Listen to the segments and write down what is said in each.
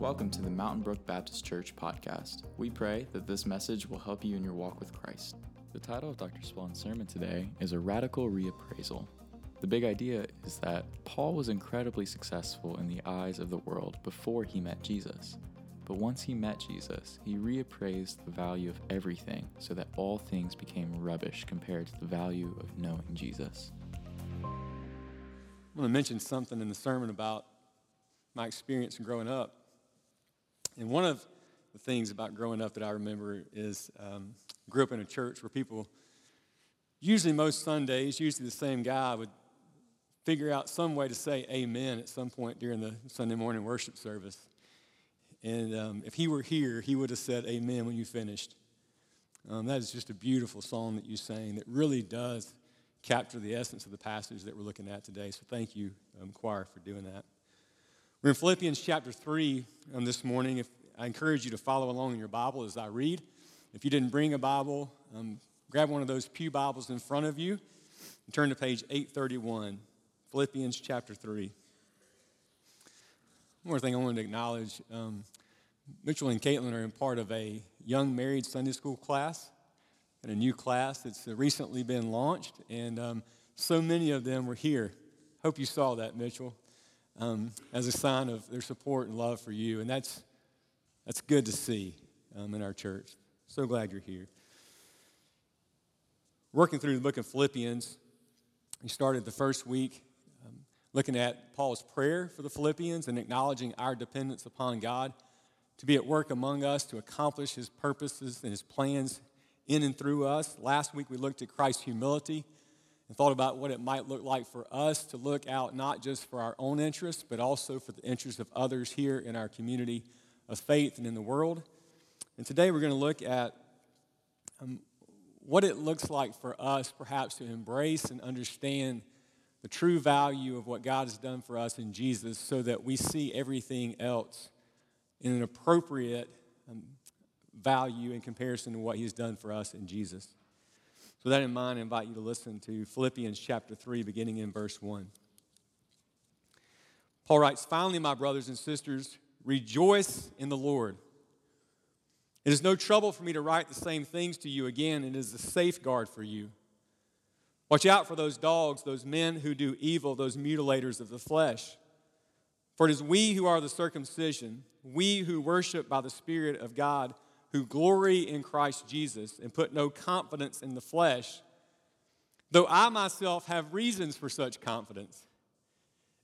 Welcome to the Mountain Brook Baptist Church podcast. We pray that this message will help you in your walk with Christ. The title of Dr. Swall's sermon today is A Radical Reappraisal. The big idea is that Paul was incredibly successful in the eyes of the world before he met Jesus. But once he met Jesus, he reappraised the value of everything so that all things became rubbish compared to the value of knowing Jesus. I want to mention something in the sermon about my experience growing up. And one of the things about growing up that I remember is um, grew up in a church where people, usually most Sundays, usually the same guy would figure out some way to say amen at some point during the Sunday morning worship service. And um, if he were here, he would have said amen when you finished. Um, that is just a beautiful song that you sang that really does capture the essence of the passage that we're looking at today. So thank you, um, choir, for doing that. We're in Philippians chapter 3 um, this morning. If, I encourage you to follow along in your Bible as I read. If you didn't bring a Bible, um, grab one of those Pew Bibles in front of you and turn to page 831, Philippians chapter 3. One more thing I wanted to acknowledge um, Mitchell and Caitlin are in part of a young married Sunday school class and a new class that's recently been launched, and um, so many of them were here. Hope you saw that, Mitchell, um, as a sign of their support and love for you, and that's that's good to see um, in our church. So glad you're here. Working through the book of Philippians, we started the first week um, looking at Paul's prayer for the Philippians and acknowledging our dependence upon God to be at work among us to accomplish his purposes and his plans in and through us. Last week we looked at Christ's humility and thought about what it might look like for us to look out not just for our own interests, but also for the interests of others here in our community of faith and in the world. And today we're going to look at um, what it looks like for us perhaps to embrace and understand the true value of what God has done for us in Jesus so that we see everything else in an appropriate um, value in comparison to what he's done for us in Jesus. So, that in mind, I invite you to listen to Philippians chapter 3, beginning in verse 1. Paul writes, Finally, my brothers and sisters, rejoice in the Lord. It is no trouble for me to write the same things to you again, it is a safeguard for you. Watch out for those dogs, those men who do evil, those mutilators of the flesh. For it is we who are the circumcision, we who worship by the Spirit of God who glory in Christ Jesus and put no confidence in the flesh, though I myself have reasons for such confidence.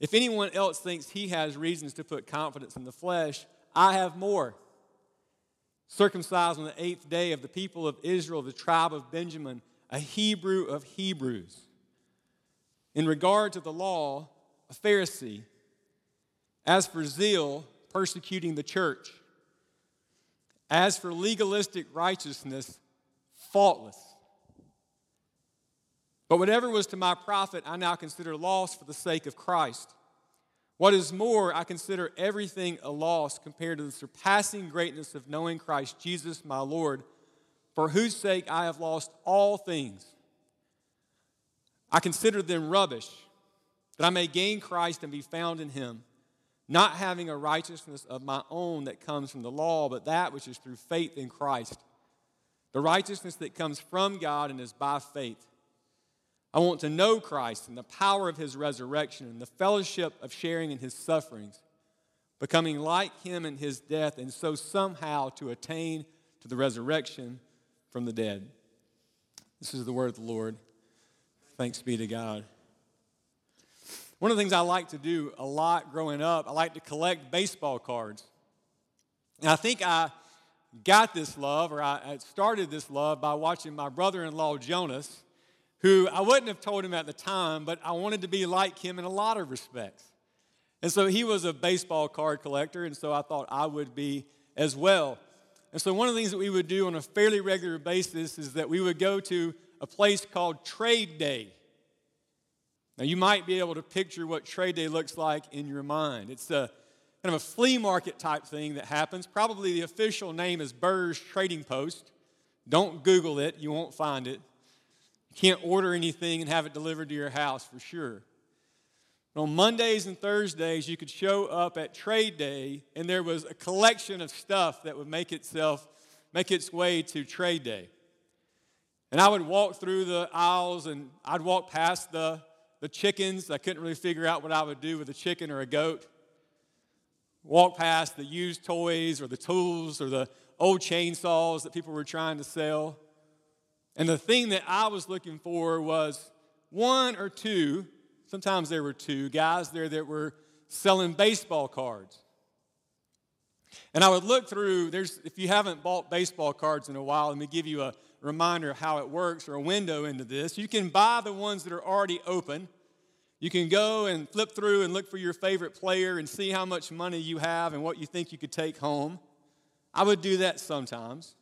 If anyone else thinks he has reasons to put confidence in the flesh, I have more. Circumcised on the eighth day of the people of Israel, the tribe of Benjamin, a Hebrew of Hebrews. In regard to the law, a Pharisee. As for zeal, persecuting the church. As for legalistic righteousness, faultless. But whatever was to my profit, I now consider loss for the sake of Christ. What is more, I consider everything a loss compared to the surpassing greatness of knowing Christ Jesus my Lord, for whose sake I have lost all things. I consider them rubbish, that I may gain Christ and be found in him not having a righteousness of my own that comes from the law, but that which is through faith in Christ. The righteousness that comes from God and is by faith. I want to know Christ and the power of his resurrection and the fellowship of sharing in his sufferings, becoming like him in his death, and so somehow to attain to the resurrection from the dead. This is the word of the Lord. Thanks be to God. One of the things I like to do a lot growing up, I like to collect baseball cards. And I think I got this love, or I started this love, by watching my brother in law, Jonas, who I wouldn't have told him at the time, but I wanted to be like him in a lot of respects. And so he was a baseball card collector, and so I thought I would be as well. And so one of the things that we would do on a fairly regular basis is that we would go to a place called Trade Day. Now, you might be able to picture what trade day looks like in your mind. It's a kind of a flea market type thing that happens. Probably the official name is Burr's Trading Post. Don't Google it, you won't find it. You can't order anything and have it delivered to your house for sure. On Mondays and Thursdays, you could show up at trade day, and there was a collection of stuff that would make itself make its way to trade day. And I would walk through the aisles, and I'd walk past the the chickens. I couldn't really figure out what I would do with a chicken or a goat. Walk past the used toys or the tools or the old chainsaws that people were trying to sell. And the thing that I was looking for was one or two, sometimes there were two guys there that were selling baseball cards. And I would look through, there's if you haven't bought baseball cards in a while, let me give you a reminder of how it works or a window into this. You can buy the ones that are already open. You can go and flip through and look for your favorite player and see how much money you have and what you think you could take home. I would do that sometimes.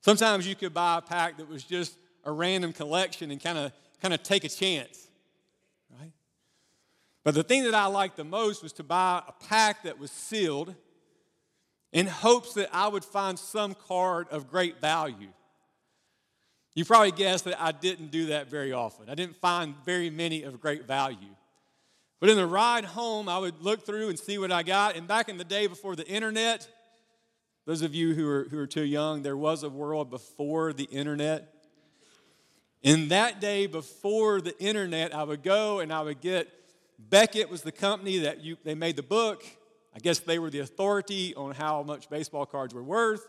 Sometimes you could buy a pack that was just a random collection and kind of kind of take a chance. Right? But the thing that I liked the most was to buy a pack that was sealed in hopes that I would find some card of great value. You probably guessed that I didn't do that very often. I didn't find very many of great value. But in the ride home, I would look through and see what I got. And back in the day before the internet, those of you who are, who are too young, there was a world before the internet. In that day before the internet, I would go and I would get Beckett was the company that you, they made the book. I guess they were the authority on how much baseball cards were worth.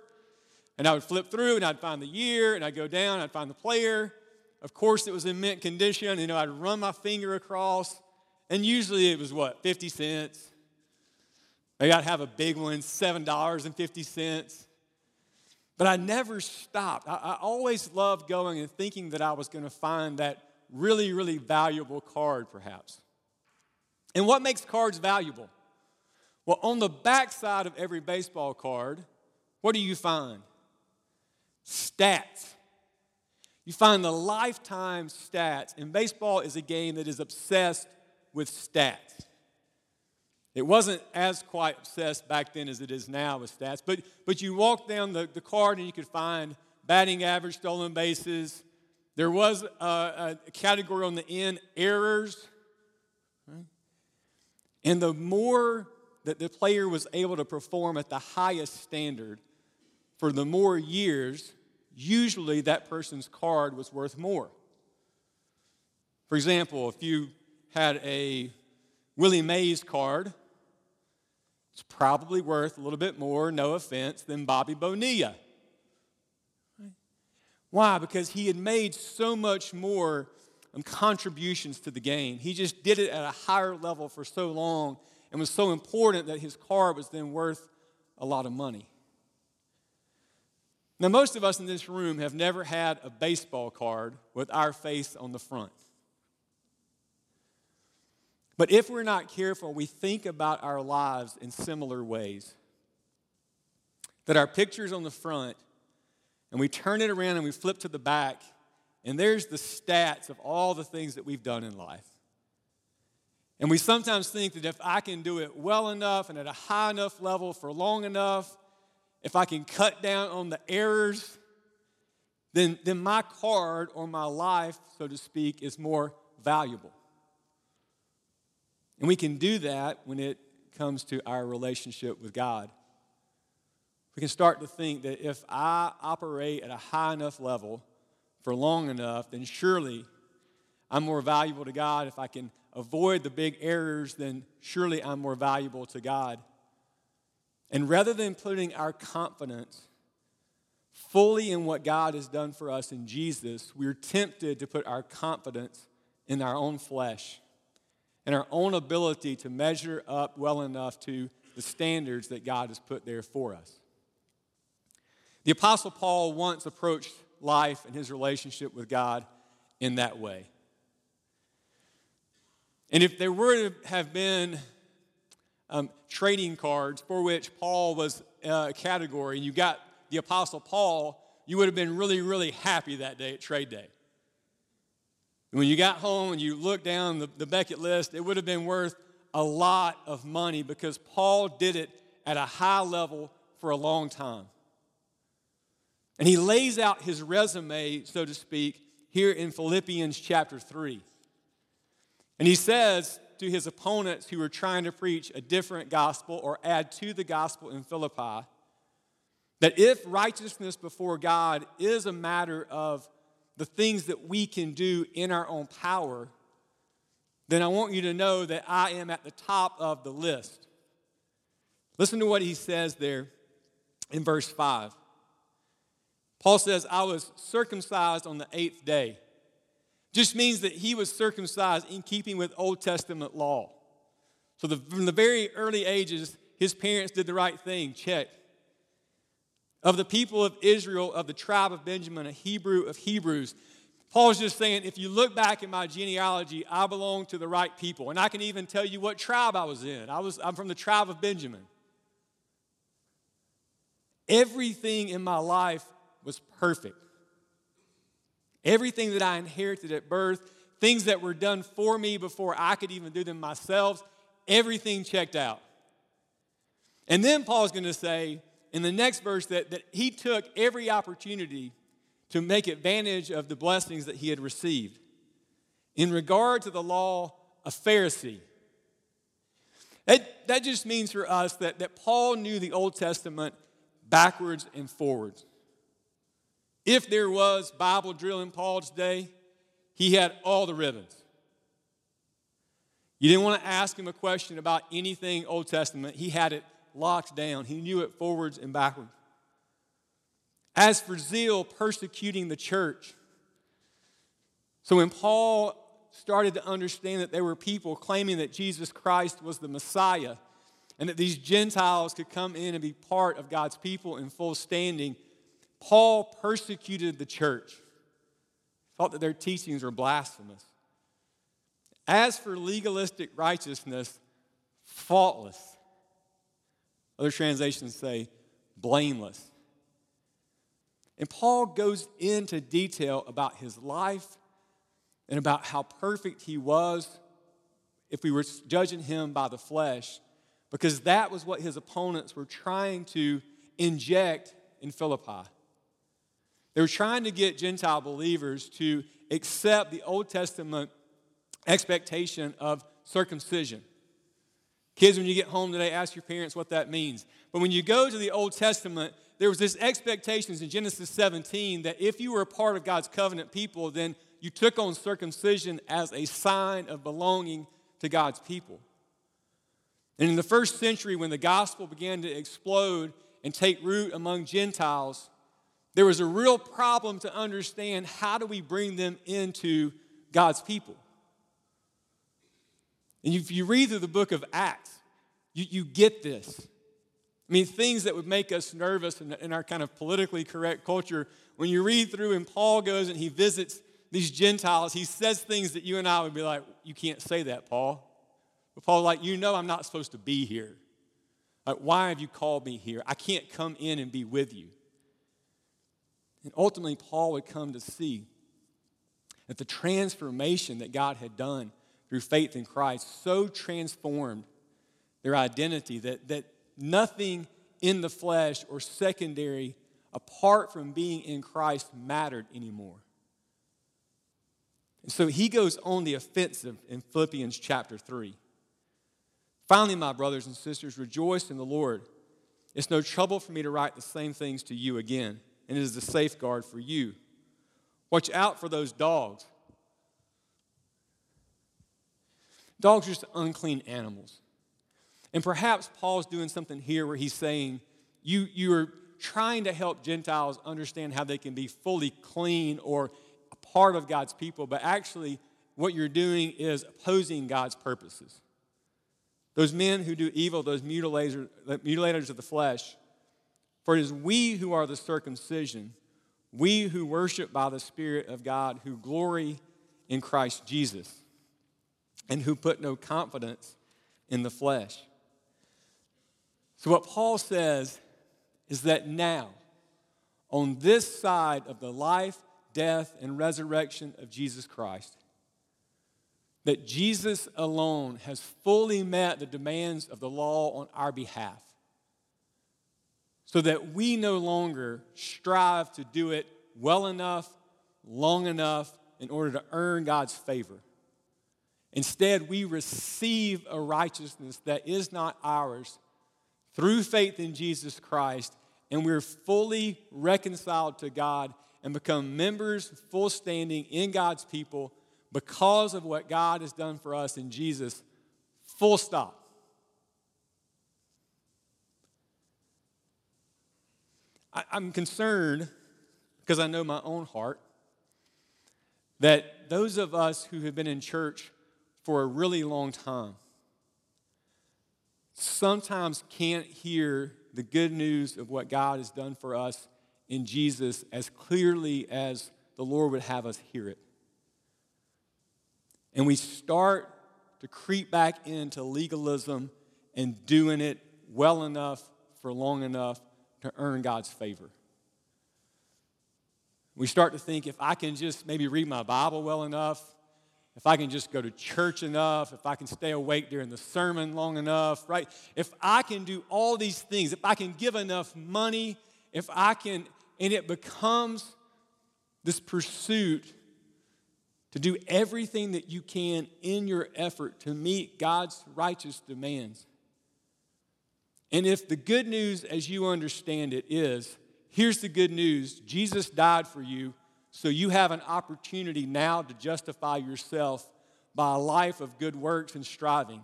And I would flip through and I'd find the year and I'd go down, I'd find the player. Of course, it was in mint condition. You know, I'd run my finger across, and usually it was what, 50 cents? Maybe I'd have a big one, $7.50. But I never stopped. I, I always loved going and thinking that I was going to find that really, really valuable card, perhaps. And what makes cards valuable? Well, on the backside of every baseball card, what do you find? Stats. You find the lifetime stats, and baseball is a game that is obsessed with stats. It wasn't as quite obsessed back then as it is now with stats, but, but you walk down the, the card and you could find batting average, stolen bases. There was a, a category on the end, errors. And the more that the player was able to perform at the highest standard, for the more years, usually that person's card was worth more. For example, if you had a Willie Mays card, it's probably worth a little bit more, no offense, than Bobby Bonilla. Why? Because he had made so much more um, contributions to the game. He just did it at a higher level for so long and was so important that his card was then worth a lot of money. Now, most of us in this room have never had a baseball card with our face on the front. But if we're not careful, we think about our lives in similar ways. That our picture's on the front, and we turn it around and we flip to the back, and there's the stats of all the things that we've done in life. And we sometimes think that if I can do it well enough and at a high enough level for long enough, if I can cut down on the errors, then, then my card or my life, so to speak, is more valuable. And we can do that when it comes to our relationship with God. We can start to think that if I operate at a high enough level for long enough, then surely I'm more valuable to God. If I can avoid the big errors, then surely I'm more valuable to God. And rather than putting our confidence fully in what God has done for us in Jesus, we're tempted to put our confidence in our own flesh and our own ability to measure up well enough to the standards that God has put there for us. The Apostle Paul once approached life and his relationship with God in that way. And if there were to have been um, trading cards for which Paul was uh, a category, and you got the Apostle Paul, you would have been really, really happy that day at trade day. When you got home and you looked down the, the Beckett list, it would have been worth a lot of money because Paul did it at a high level for a long time. And he lays out his resume, so to speak, here in Philippians chapter 3. And he says, to his opponents who were trying to preach a different gospel or add to the gospel in Philippi that if righteousness before God is a matter of the things that we can do in our own power, then I want you to know that I am at the top of the list. Listen to what he says there in verse 5. Paul says, I was circumcised on the eighth day. Just means that he was circumcised in keeping with Old Testament law. So, the, from the very early ages, his parents did the right thing. Check. Of the people of Israel, of the tribe of Benjamin, a Hebrew of Hebrews. Paul's just saying, if you look back at my genealogy, I belong to the right people. And I can even tell you what tribe I was in. I was, I'm from the tribe of Benjamin. Everything in my life was perfect. Everything that I inherited at birth, things that were done for me before I could even do them myself, everything checked out. And then Paul's going to say in the next verse that, that he took every opportunity to make advantage of the blessings that he had received. In regard to the law, a Pharisee. That, that just means for us that, that Paul knew the Old Testament backwards and forwards. If there was Bible drill in Paul's day, he had all the ribbons. You didn't want to ask him a question about anything Old Testament, he had it locked down. He knew it forwards and backwards. As for zeal, persecuting the church. So when Paul started to understand that there were people claiming that Jesus Christ was the Messiah and that these Gentiles could come in and be part of God's people in full standing, Paul persecuted the church, thought that their teachings were blasphemous. As for legalistic righteousness, faultless. Other translations say blameless. And Paul goes into detail about his life and about how perfect he was if we were judging him by the flesh, because that was what his opponents were trying to inject in Philippi. They were trying to get Gentile believers to accept the Old Testament expectation of circumcision. Kids, when you get home today, ask your parents what that means. But when you go to the Old Testament, there was this expectations in Genesis 17 that if you were a part of God's covenant people, then you took on circumcision as a sign of belonging to God's people. And in the first century, when the gospel began to explode and take root among Gentiles, there was a real problem to understand how do we bring them into God's people. And if you read through the book of Acts, you, you get this. I mean, things that would make us nervous in, in our kind of politically correct culture. When you read through and Paul goes and he visits these Gentiles, he says things that you and I would be like, you can't say that, Paul. But Paul's like, you know I'm not supposed to be here. Like, why have you called me here? I can't come in and be with you. And ultimately, Paul would come to see that the transformation that God had done through faith in Christ so transformed their identity that, that nothing in the flesh or secondary apart from being in Christ mattered anymore. And so he goes on the offensive in Philippians chapter 3. Finally, my brothers and sisters, rejoice in the Lord. It's no trouble for me to write the same things to you again and it is a safeguard for you. Watch out for those dogs. Dogs are just unclean animals. And perhaps Paul's doing something here where he's saying, you, you are trying to help Gentiles understand how they can be fully clean or a part of God's people, but actually, what you're doing is opposing God's purposes. Those men who do evil, those mutilators, mutilators of the flesh, for it is we who are the circumcision, we who worship by the Spirit of God, who glory in Christ Jesus, and who put no confidence in the flesh. So, what Paul says is that now, on this side of the life, death, and resurrection of Jesus Christ, that Jesus alone has fully met the demands of the law on our behalf so that we no longer strive to do it well enough, long enough in order to earn God's favor. Instead, we receive a righteousness that is not ours through faith in Jesus Christ, and we're fully reconciled to God and become members, full standing in God's people because of what God has done for us in Jesus. Full stop. I, am concerned because I know my own heart that those of us who have been in church for a really long time sometimes can't hear the good news of what God has done for us in Jesus as clearly as the Lord would have us hear it. And we start to creep back into legalism and doing it well enough for long enough to earn God's favor. We start to think if I can just maybe read my Bible well enough, if I can just go to church enough, if I can stay awake during the sermon long enough, right? If I can do all these things, if I can give enough money, if I can, and it becomes this pursuit to do everything that you can in your effort to meet God's righteous demands. And if the good news, as you understand it, is here's the good news Jesus died for you, so you have an opportunity now to justify yourself by a life of good works and striving.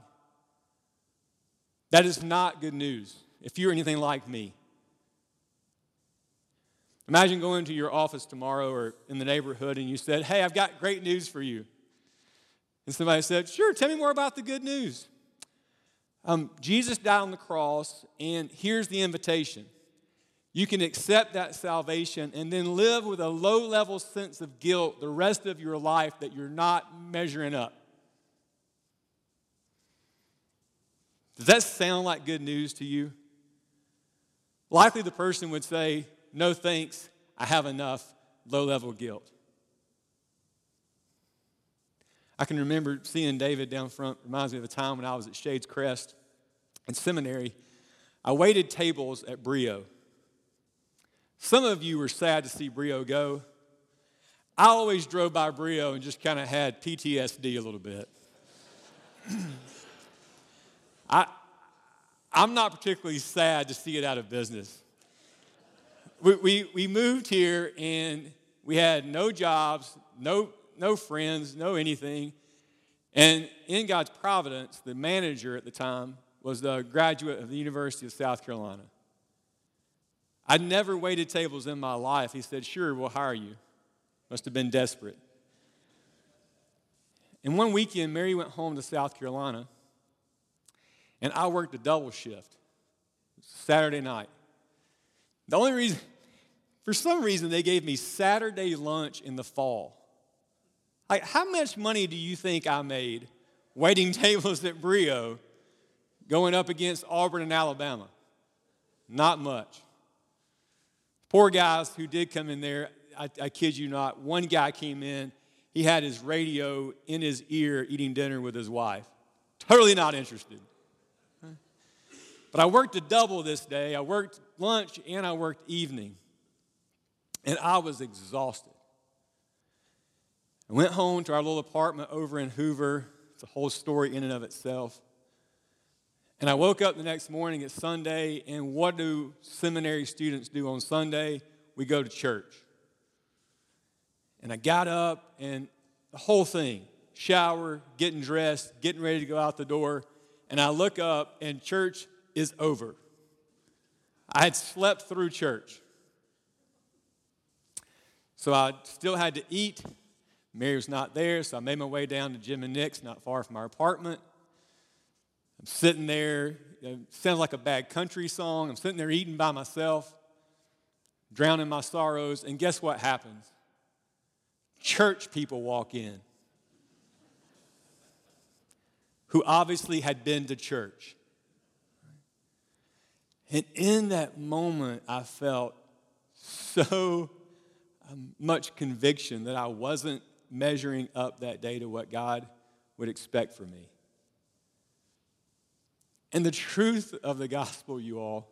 That is not good news if you're anything like me. Imagine going to your office tomorrow or in the neighborhood and you said, Hey, I've got great news for you. And somebody said, Sure, tell me more about the good news. Um, Jesus died on the cross, and here's the invitation. You can accept that salvation and then live with a low level sense of guilt the rest of your life that you're not measuring up. Does that sound like good news to you? Likely the person would say, No thanks, I have enough low level guilt. I can remember seeing David down front, reminds me of a time when I was at Shades Crest in seminary. I waited tables at Brio. Some of you were sad to see Brio go. I always drove by Brio and just kind of had PTSD a little bit. I, I'm not particularly sad to see it out of business. We, we, we moved here and we had no jobs, no no friends, no anything. And in God's providence, the manager at the time was a graduate of the University of South Carolina. I'd never waited tables in my life. He said, Sure, we'll hire you. Must have been desperate. And one weekend, Mary went home to South Carolina, and I worked a double shift Saturday night. The only reason, for some reason, they gave me Saturday lunch in the fall. Like, how much money do you think I made waiting tables at Brio going up against Auburn and Alabama? Not much. Poor guys who did come in there, I, I kid you not, one guy came in, he had his radio in his ear eating dinner with his wife. Totally not interested. But I worked a double this day. I worked lunch and I worked evening. And I was exhausted. I went home to our little apartment over in Hoover. It's a whole story in and of itself. And I woke up the next morning, it's Sunday, and what do seminary students do on Sunday? We go to church. And I got up, and the whole thing shower, getting dressed, getting ready to go out the door. And I look up, and church is over. I had slept through church. So I still had to eat Mary was not there, so I made my way down to Jim and Nick's, not far from our apartment. I'm sitting there, it sounds like a bad country song. I'm sitting there eating by myself, drowning my sorrows, and guess what happens? Church people walk in who obviously had been to church. And in that moment, I felt so um, much conviction that I wasn't measuring up that day to what God would expect from me. And the truth of the gospel, you all,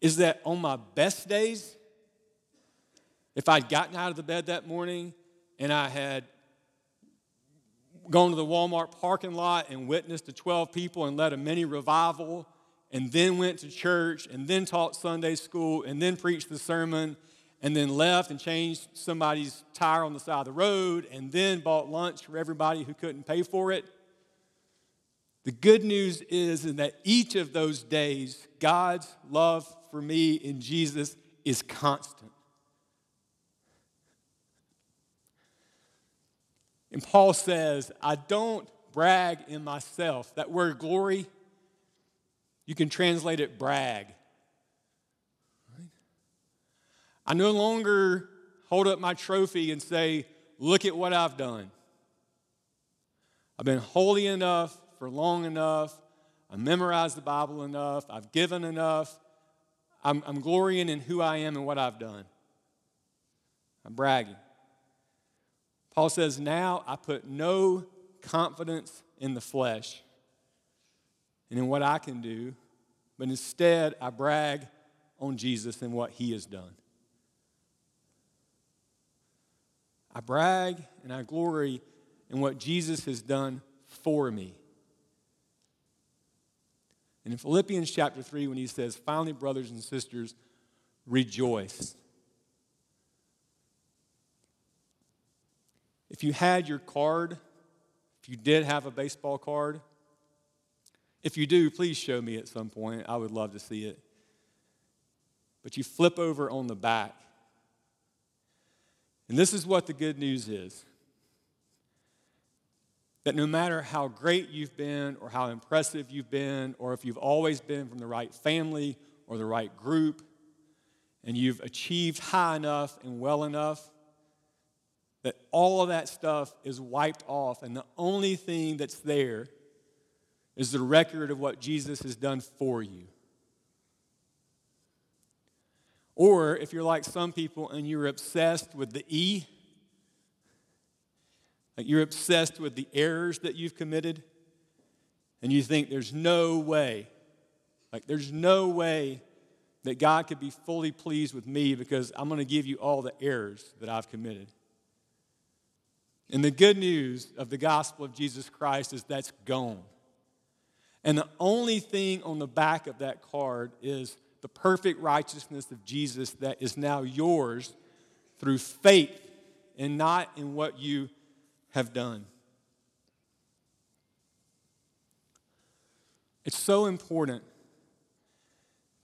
is that on my best days, if I'd gotten out of the bed that morning and I had gone to the Walmart parking lot and witnessed to 12 people and led a mini revival, and then went to church, and then taught Sunday school, and then preached the sermon, and then left and changed somebody's tire on the side of the road, and then bought lunch for everybody who couldn't pay for it. The good news is that each of those days, God's love for me in Jesus is constant. And Paul says, I don't brag in myself. That word glory, you can translate it brag. I no longer hold up my trophy and say, Look at what I've done. I've been holy enough for long enough. I memorized the Bible enough. I've given enough. I'm, I'm glorying in who I am and what I've done. I'm bragging. Paul says, Now I put no confidence in the flesh and in what I can do, but instead I brag on Jesus and what he has done. I brag and I glory in what Jesus has done for me. And in Philippians chapter 3, when he says, Finally, brothers and sisters, rejoice. If you had your card, if you did have a baseball card, if you do, please show me at some point. I would love to see it. But you flip over on the back. And this is what the good news is that no matter how great you've been, or how impressive you've been, or if you've always been from the right family or the right group, and you've achieved high enough and well enough, that all of that stuff is wiped off, and the only thing that's there is the record of what Jesus has done for you. Or if you're like some people and you're obsessed with the E, like you're obsessed with the errors that you've committed, and you think there's no way, like there's no way that God could be fully pleased with me because I'm going to give you all the errors that I've committed. And the good news of the gospel of Jesus Christ is that's gone. And the only thing on the back of that card is the perfect righteousness of Jesus that is now yours through faith and not in what you have done. It's so important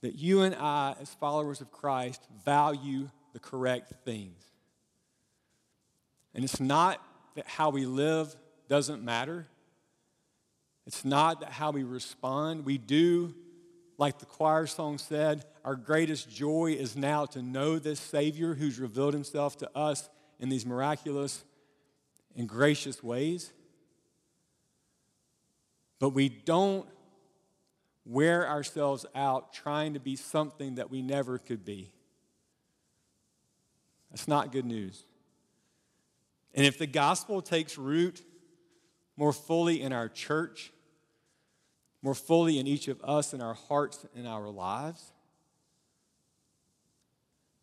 that you and I, as followers of Christ, value the correct things. And it's not that how we live doesn't matter. It's not that how we respond. We do, like the choir song said, our greatest joy is now to know this Savior who's revealed himself to us in these miraculous and gracious ways. But we don't wear ourselves out trying to be something that we never could be. That's not good news. And if the gospel takes root more fully in our church, more fully in each of us, in our hearts, in our lives,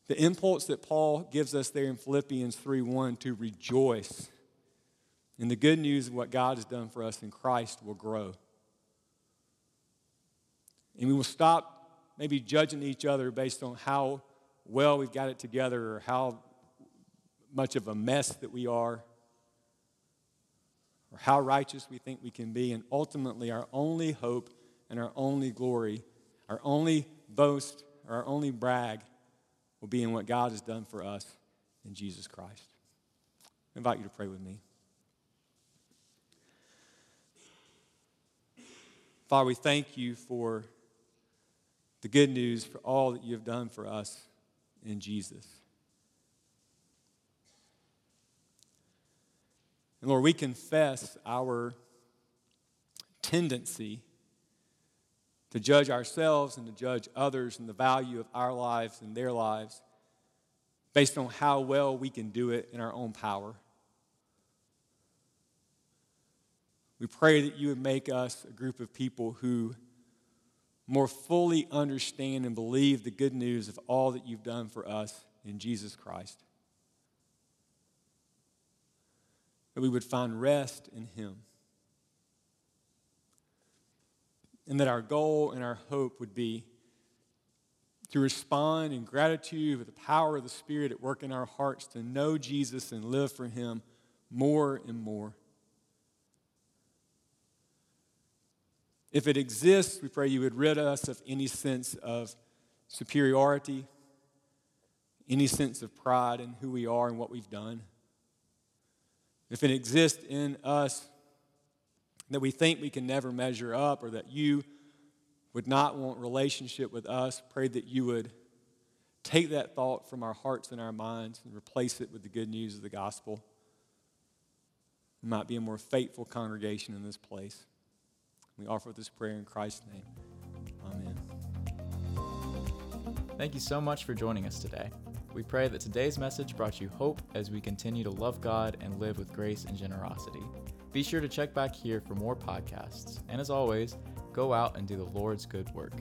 the impulse that Paul gives us there in Philippians 3 1 to rejoice in the good news of what God has done for us in Christ will grow. And we will stop maybe judging each other based on how well we've got it together or how much of a mess that we are, or how righteous we think we can be. And ultimately, our only hope and our only glory, our only boast, or our only brag will be in what God has done for us in Jesus Christ. I invite you to pray with me. Father, we thank you for the good news, for all that you have done for us in Jesus. And Lord, we confess our tendency to judge ourselves and to judge others and the value of our lives and their lives based on how well we can do it in our own power. We pray that you would make us a group of people who more fully understand and believe the good news of all that you've done for us in Jesus Christ. That we would find rest in Him. And that our goal and our hope would be to respond in gratitude with the power of the Spirit at work in our hearts to know Jesus and live for Him more and more. If it exists, we pray you would rid us of any sense of superiority, any sense of pride in who we are and what we've done. If it exists in us that we think we can never measure up or that you would not want relationship with us, pray that you would take that thought from our hearts and our minds and replace it with the good news of the gospel. We might be a more faithful congregation in this place. We offer this prayer in Christ's name. Amen. Thank you so much for joining us today. We pray that today's message brought you hope as we continue to love God and live with grace and generosity. Be sure to check back here for more podcasts. And as always, go out and do the Lord's good work.